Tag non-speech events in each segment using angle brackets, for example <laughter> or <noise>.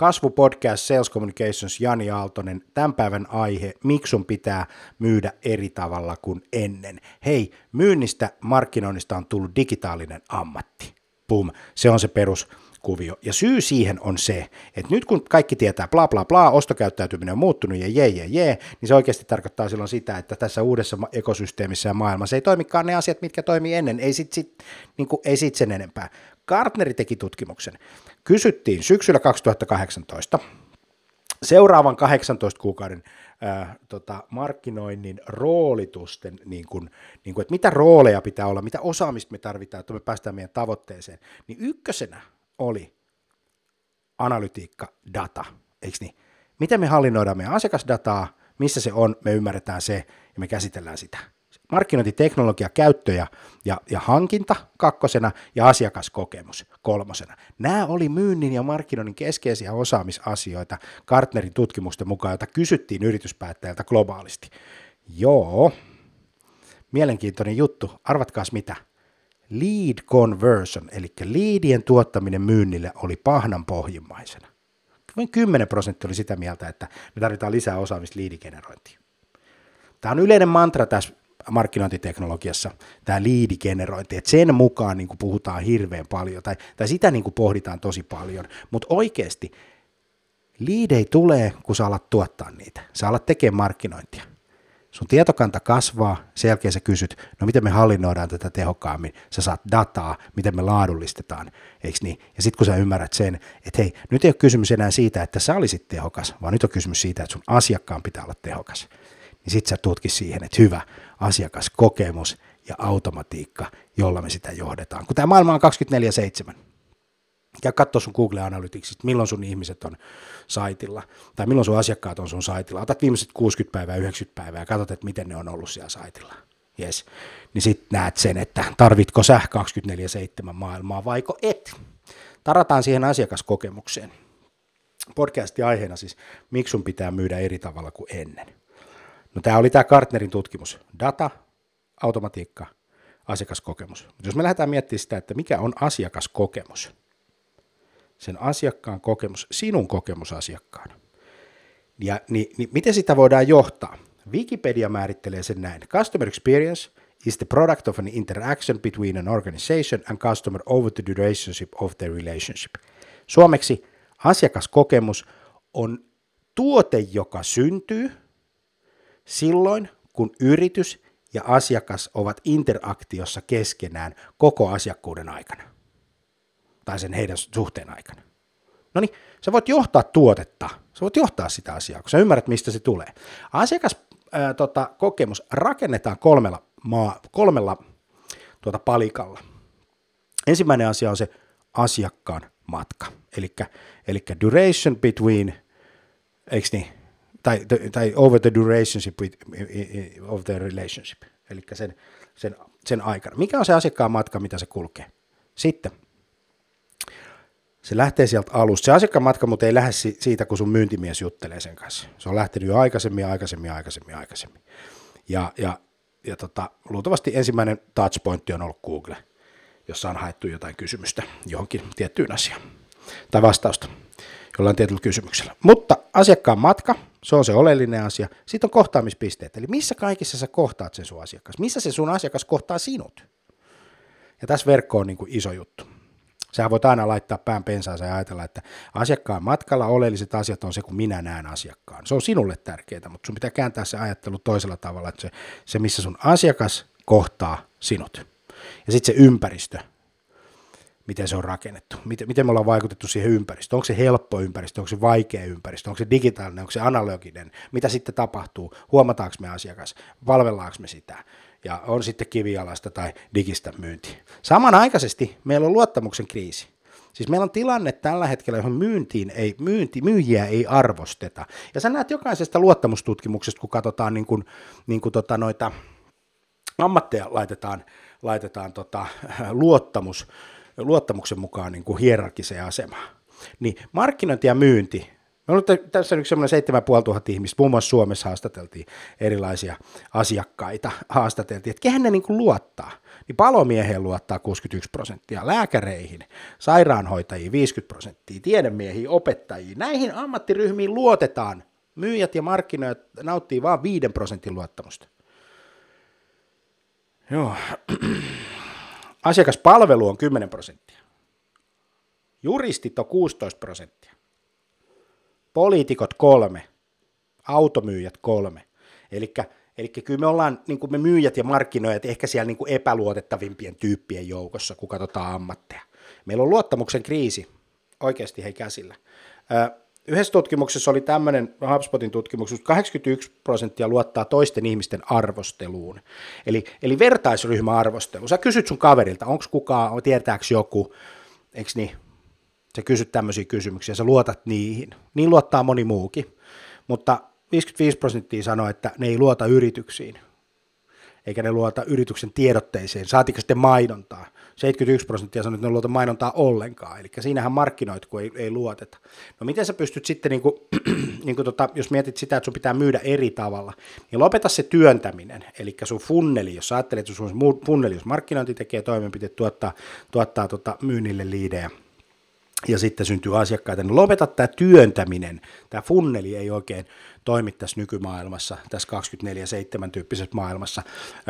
Kasvupodcast Sales Communications Jani Aaltonen, tämän päivän aihe, miksi sun pitää myydä eri tavalla kuin ennen. Hei, myynnistä, markkinoinnista on tullut digitaalinen ammatti. Pum, se on se perus kuvio. Ja syy siihen on se, että nyt kun kaikki tietää bla bla bla, ostokäyttäytyminen on muuttunut ja jee jee jee, niin se oikeasti tarkoittaa silloin sitä, että tässä uudessa ekosysteemissä ja maailmassa ei toimikaan ne asiat, mitkä toimii ennen, ei sit, sit, niin kuin, ei sit sen enempää. Gartneri teki tutkimuksen. Kysyttiin syksyllä 2018 seuraavan 18 kuukauden ää, tota, markkinoinnin roolitusten, niin kun, niin kun, että mitä rooleja pitää olla, mitä osaamista me tarvitaan, että me päästään meidän tavoitteeseen, niin ykkösenä oli analytiikka, data, eikö niin? Miten me hallinnoidaan meidän asiakasdataa, missä se on, me ymmärretään se ja me käsitellään sitä markkinointiteknologia, käyttö ja, ja, ja hankinta kakkosena ja asiakaskokemus kolmosena. Nämä oli myynnin ja markkinoinnin keskeisiä osaamisasioita Gartnerin tutkimusten mukaan, joita kysyttiin yrityspäättäjältä globaalisti. Joo, mielenkiintoinen juttu. Arvatkaas mitä? Lead conversion, eli leadien tuottaminen myynnille oli pahnan pohjimmaisena. Noin 10 prosenttia oli sitä mieltä, että me tarvitaan lisää osaamista liidigenerointiin. Tämä on yleinen mantra tässä markkinointiteknologiassa tämä liidigenerointi, että sen mukaan niin kuin puhutaan hirveän paljon, tai, tai sitä niin kuin pohditaan tosi paljon, mutta oikeasti liidei tulee, kun sä alat tuottaa niitä, sä alat tekemään markkinointia. Sun tietokanta kasvaa, sen jälkeen sä kysyt, no miten me hallinnoidaan tätä tehokkaammin, sä saat dataa, miten me laadullistetaan, eikö niin? Ja sitten kun sä ymmärrät sen, että hei, nyt ei ole kysymys enää siitä, että sä olisit tehokas, vaan nyt on kysymys siitä, että sun asiakkaan pitää olla tehokas niin sitten sä tutkis siihen, että hyvä asiakaskokemus ja automatiikka, jolla me sitä johdetaan. Kun tämä maailma on 24-7, ja katso sun Google Analyticsista, milloin sun ihmiset on saitilla, tai milloin sun asiakkaat on sun saitilla. Otat viimeiset 60 päivää, 90 päivää ja katsot, että miten ne on ollut siellä saitilla. Yes. Niin sitten näet sen, että tarvitko sä 24-7 maailmaa vaiko et. Tarataan siihen asiakaskokemukseen. Podcastin aiheena siis, miksi sun pitää myydä eri tavalla kuin ennen. No tämä oli tämä Gartnerin tutkimus. Data, automatiikka, asiakaskokemus. Mutta jos me lähdetään miettimään sitä, että mikä on asiakaskokemus, sen asiakkaan kokemus, sinun kokemus asiakkaana, ja niin, niin miten sitä voidaan johtaa? Wikipedia määrittelee sen näin. Customer experience is the product of an interaction between an organization and customer over the duration of their relationship. Suomeksi asiakaskokemus on tuote, joka syntyy – silloin, kun yritys ja asiakas ovat interaktiossa keskenään koko asiakkuuden aikana tai sen heidän suhteen aikana. No niin, sä voit johtaa tuotetta, sä voit johtaa sitä asiaa, kun sä ymmärrät, mistä se tulee. Asiakaskokemus tota, kokemus rakennetaan kolmella, maa, kolmella tuota, palikalla. Ensimmäinen asia on se asiakkaan matka, eli duration between, eikö niin, tai, tai over the duration of the relationship, eli sen, sen, sen aikana. Mikä on se asiakkaan matka, mitä se kulkee? Sitten se lähtee sieltä alusta. Se asiakkaan matka mutta ei lähde siitä, kun sun myyntimies juttelee sen kanssa. Se on lähtenyt jo aikaisemmin, aikaisemmin, aikaisemmin, aikaisemmin. Ja, ja ja tota, luultavasti ensimmäinen touchpointti on ollut Google, jossa on haettu jotain kysymystä johonkin tiettyyn asiaan tai vastausta jollain tietyllä kysymyksellä. Mutta asiakkaan matka, se on se oleellinen asia. Sitten on kohtaamispisteet, eli missä kaikissa sä kohtaat sen sun asiakas, missä se sun asiakas kohtaa sinut. Ja tässä verkko on niin kuin iso juttu. Sä voit aina laittaa pään pensaansa ja ajatella, että asiakkaan matkalla oleelliset asiat on se, kun minä näen asiakkaan. Se on sinulle tärkeää, mutta sun pitää kääntää se ajattelu toisella tavalla, että se, se missä sun asiakas kohtaa sinut. Ja sitten se ympäristö, miten se on rakennettu, miten, miten me ollaan vaikutettu siihen ympäristöön, onko se helppo ympäristö, onko se vaikea ympäristö, onko se digitaalinen, onko se analoginen, mitä sitten tapahtuu, huomataanko me asiakas, valvellaanko me sitä, ja on sitten kivialasta tai digistä myynti. Samanaikaisesti meillä on luottamuksen kriisi. Siis meillä on tilanne tällä hetkellä, johon myyntiin ei, myynti, myyjiä ei arvosteta. Ja sä näet jokaisesta luottamustutkimuksesta, kun katsotaan niin kuin, niin kuin tota noita ammatteja laitetaan, laitetaan tota, luottamus, luottamuksen mukaan niin kuin hierarkiseen asemaan. Niin markkinointi ja myynti, me on tässä yksi semmoinen 7500 ihmistä, muun muassa Suomessa haastateltiin erilaisia asiakkaita, haastateltiin, että kehen ne niin kuin luottaa. Niin palomieheen luottaa 61 prosenttia, lääkäreihin, sairaanhoitajiin 50 prosenttia, tiedemiehiin, opettajiin. Näihin ammattiryhmiin luotetaan. Myyjät ja markkinoijat nauttii vain 5 prosentin luottamusta. Joo. Asiakaspalvelu on 10 prosenttia. Juristit on 16 prosenttia. Poliitikot kolme. Automyyjät kolme. Eli kyllä me ollaan, niin kuin me myyjät ja markkinoijat, ehkä siellä niin kuin epäluotettavimpien tyyppien joukossa, kun katsotaan ammatteja. Meillä on luottamuksen kriisi oikeasti hei käsillä. Yhdessä tutkimuksessa oli tämmöinen, HubSpotin tutkimuksessa, 81 prosenttia luottaa toisten ihmisten arvosteluun. Eli, eli vertaisryhmäarvostelu. Sä kysyt sun kaverilta, onko kukaan, tietääkö joku, eikö niin? Sä kysyt tämmöisiä kysymyksiä, sä luotat niihin. Niin luottaa moni muukin. Mutta 55 prosenttia sanoo, että ne ei luota yrityksiin, eikä ne luota yrityksen tiedotteeseen, saatiko sitten mainontaa. 71 prosenttia sanoo, että ne luota mainontaa ollenkaan, eli siinähän markkinoit, kun ei, ei luoteta. No miten sä pystyt sitten, niin kuin, <clears throat> niin kuin tota, jos mietit sitä, että sun pitää myydä eri tavalla, niin lopeta se työntäminen, eli sun funneli, jos sä ajattelet, että sun funneli, jos markkinointi tekee toimenpiteet, tuottaa, tuottaa tota myynnille liidejä, ja sitten syntyy asiakkaita, niin lopeta tämä työntäminen, tämä funneli ei oikein toimi tässä nykymaailmassa, tässä 24-7 tyyppisessä maailmassa,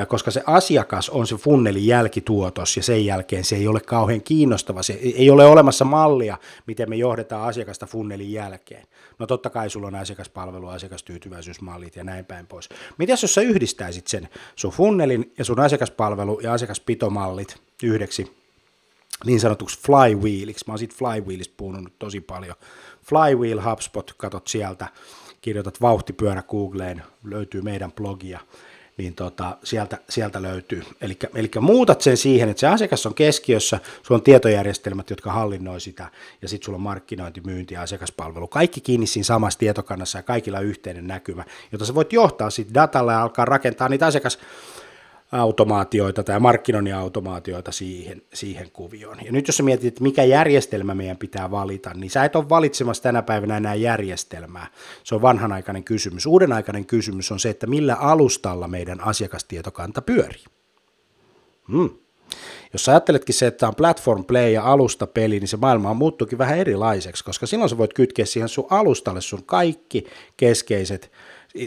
koska se asiakas on se funnelin jälkituotos ja sen jälkeen se ei ole kauhean kiinnostava, se ei ole olemassa mallia, miten me johdetaan asiakasta funnelin jälkeen. No totta kai sulla on asiakaspalvelu, asiakastyytyväisyysmallit ja näin päin pois. Mitäs jos sä yhdistäisit sen sun funnelin ja sun asiakaspalvelu ja asiakaspitomallit yhdeksi niin sanotuksi flywheeliksi. Mä oon siitä flywheelista puhunut tosi paljon. Flywheel HubSpot, katot sieltä, kirjoitat vauhtipyörä Googleen, löytyy meidän blogia, niin tota, sieltä, sieltä löytyy. Eli muutat sen siihen, että se asiakas on keskiössä, sulla on tietojärjestelmät, jotka hallinnoi sitä, ja sitten sulla on markkinointi, myynti ja asiakaspalvelu. Kaikki kiinni siinä samassa tietokannassa ja kaikilla yhteinen näkymä, jota sä voit johtaa sitten datalla ja alkaa rakentaa niitä asiakas automaatioita tai markkinoinnin automaatioita siihen, siihen kuvioon. Ja nyt jos sä mietit, että mikä järjestelmä meidän pitää valita, niin sä et ole valitsemassa tänä päivänä enää järjestelmää. Se on vanhanaikainen kysymys. Uudenaikainen kysymys on se, että millä alustalla meidän asiakastietokanta pyörii. Hmm. Jos ajatteletkin se, että on platform play ja alusta peli, niin se maailma muuttuukin vähän erilaiseksi, koska silloin sä voit kytkeä siihen sun alustalle sun kaikki keskeiset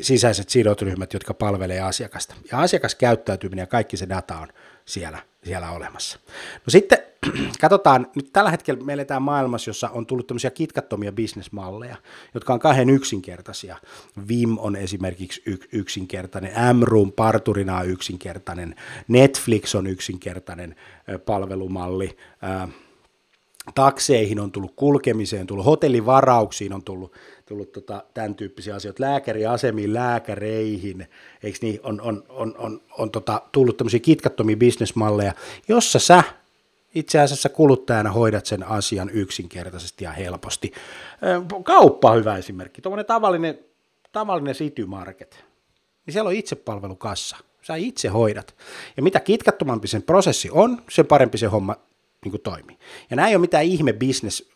sisäiset sidotryhmät, jotka palvelee asiakasta. Ja asiakaskäyttäytyminen ja kaikki se data on siellä, siellä olemassa. No sitten <clears throat> katsotaan, nyt tällä hetkellä me eletään maailmassa, jossa on tullut tämmöisiä kitkattomia bisnesmalleja, jotka on kahden yksinkertaisia. Vim on esimerkiksi y- yksinkertainen, M-Room parturina on yksinkertainen, Netflix on yksinkertainen palvelumalli, takseihin on tullut kulkemiseen, tullut hotellivarauksiin on tullut, tullut tota, tämän tyyppisiä asioita, lääkäriasemiin, lääkäreihin, eikö niin, on, on, on, on, on tota, tullut tämmöisiä kitkattomia bisnesmalleja, jossa sä itse asiassa kuluttajana hoidat sen asian yksinkertaisesti ja helposti. Kauppa hyvä esimerkki, tuommoinen tavallinen, tavallinen city market, niin siellä on itsepalvelukassa, sä itse hoidat. Ja mitä kitkattomampi sen prosessi on, sen parempi se homma niin kuin toimii. Ja nämä ei ole mitään ihme business,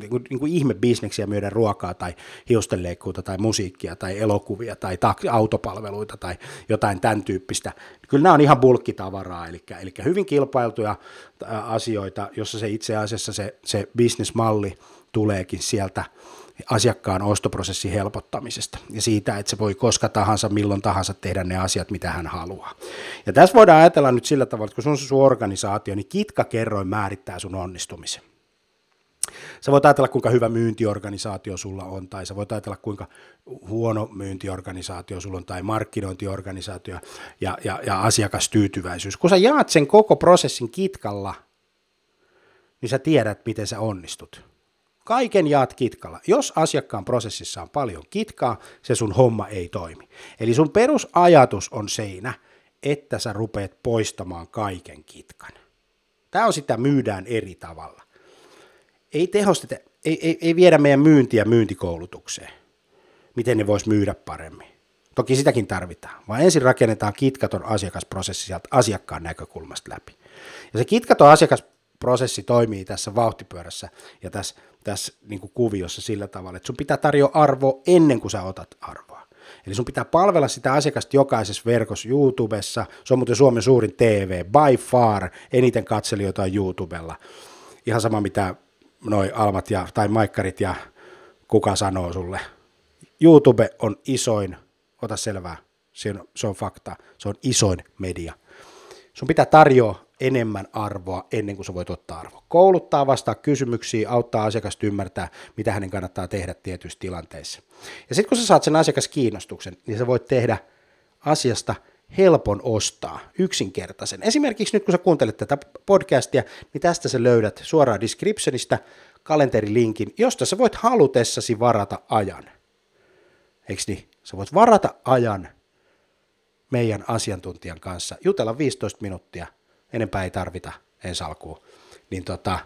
niin kuin, niin kuin ihme bisneksiä myydä ruokaa tai hiustenleikkuuta tai musiikkia tai elokuvia tai autopalveluita tai jotain tämän tyyppistä. Kyllä nämä on ihan bulkkitavaraa, eli, eli hyvin kilpailtuja asioita, jossa se itse asiassa se, se bisnesmalli tuleekin sieltä asiakkaan ostoprosessin helpottamisesta ja siitä, että se voi koska tahansa, milloin tahansa tehdä ne asiat, mitä hän haluaa. Ja tässä voidaan ajatella nyt sillä tavalla, että kun sun sun organisaatio, niin kitkakerroin määrittää sun onnistumisen. Sä voit ajatella, kuinka hyvä myyntiorganisaatio sulla on, tai sä voit ajatella, kuinka huono myyntiorganisaatio sulla on, tai markkinointiorganisaatio ja, ja, ja asiakastyytyväisyys. Kun sä jaat sen koko prosessin kitkalla, niin sä tiedät, miten sä onnistut. Kaiken jaat kitkalla. Jos asiakkaan prosessissa on paljon kitkaa, se sun homma ei toimi. Eli sun perusajatus on seinä, että sä rupeat poistamaan kaiken kitkan. Tämä on sitä myydään eri tavalla. Ei tehosteta, ei, ei, ei viedä meidän myyntiä myyntikoulutukseen. Miten ne vois myydä paremmin. Toki sitäkin tarvitaan, vaan ensin rakennetaan kitkaton asiakasprosessi sieltä asiakkaan näkökulmasta läpi. Ja se kitkaton asiakasprosessi toimii tässä vauhtipyörässä ja tässä tässä niin kuin kuviossa sillä tavalla, että sun pitää tarjoa arvoa ennen kuin sä otat arvoa. Eli sun pitää palvella sitä asiakasta jokaisessa verkossa YouTubessa. Se on muuten Suomen suurin TV, by far, eniten katselijoita on YouTubella. Ihan sama mitä noi Almat ja, tai Maikkarit ja kuka sanoo sulle. YouTube on isoin, ota selvää, se on, se on fakta, se on isoin media. Sun pitää tarjoa enemmän arvoa ennen kuin sä voit ottaa arvoa. Kouluttaa, vastaa kysymyksiin, auttaa asiakasta ymmärtää, mitä hänen kannattaa tehdä tietyissä tilanteissa. Ja sitten kun sä saat sen asiakaskiinnostuksen, niin sä voit tehdä asiasta helpon ostaa, yksinkertaisen. Esimerkiksi nyt kun sä kuuntelet tätä podcastia, niin tästä sä löydät suoraan descriptionista kalenterilinkin, josta sä voit halutessasi varata ajan. Eikö niin? Sä voit varata ajan meidän asiantuntijan kanssa, jutella 15 minuuttia enempää ei tarvita ensi alkuun, niin tota,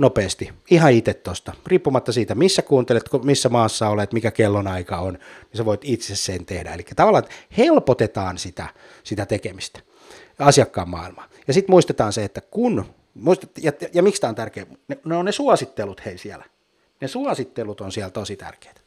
nopeasti, ihan itse tuosta, riippumatta siitä, missä kuuntelet, missä maassa olet, mikä kellonaika on, niin sä voit itse sen tehdä. Eli tavallaan helpotetaan sitä, sitä tekemistä, asiakkaan maailmaa. Ja sitten muistetaan se, että kun, muistat, ja, ja, miksi tämä on tärkeää, ne, ne on ne suosittelut hei siellä, ne suosittelut on siellä tosi tärkeitä.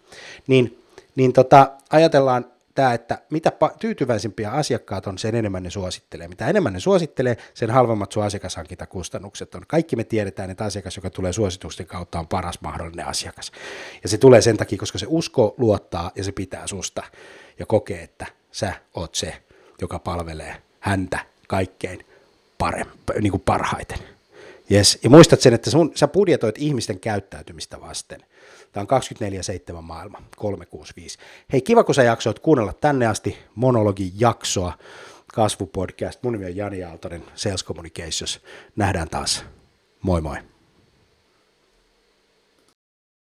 Niin, niin tota, ajatellaan tämä, että mitä tyytyväisimpiä asiakkaat on, sen enemmän ne suosittelee. Mitä enemmän ne suosittelee, sen halvemmat sun asiakashankintakustannukset on. Kaikki me tiedetään, että asiakas, joka tulee suositusten kautta, on paras mahdollinen asiakas. Ja se tulee sen takia, koska se uskoo, luottaa ja se pitää susta ja kokee, että sä oot se, joka palvelee häntä kaikkein parempi, niin kuin parhaiten. Yes. Ja muistat sen, että sun, sä budjetoit ihmisten käyttäytymistä vasten – Tämä on 24-7 maailma, 365. Hei, kiva kun sä jaksoit kuunnella tänne asti monologin jaksoa, kasvupodcast. Mun nimi on Jani Aaltonen, Sales Communications. Nähdään taas. Moi moi.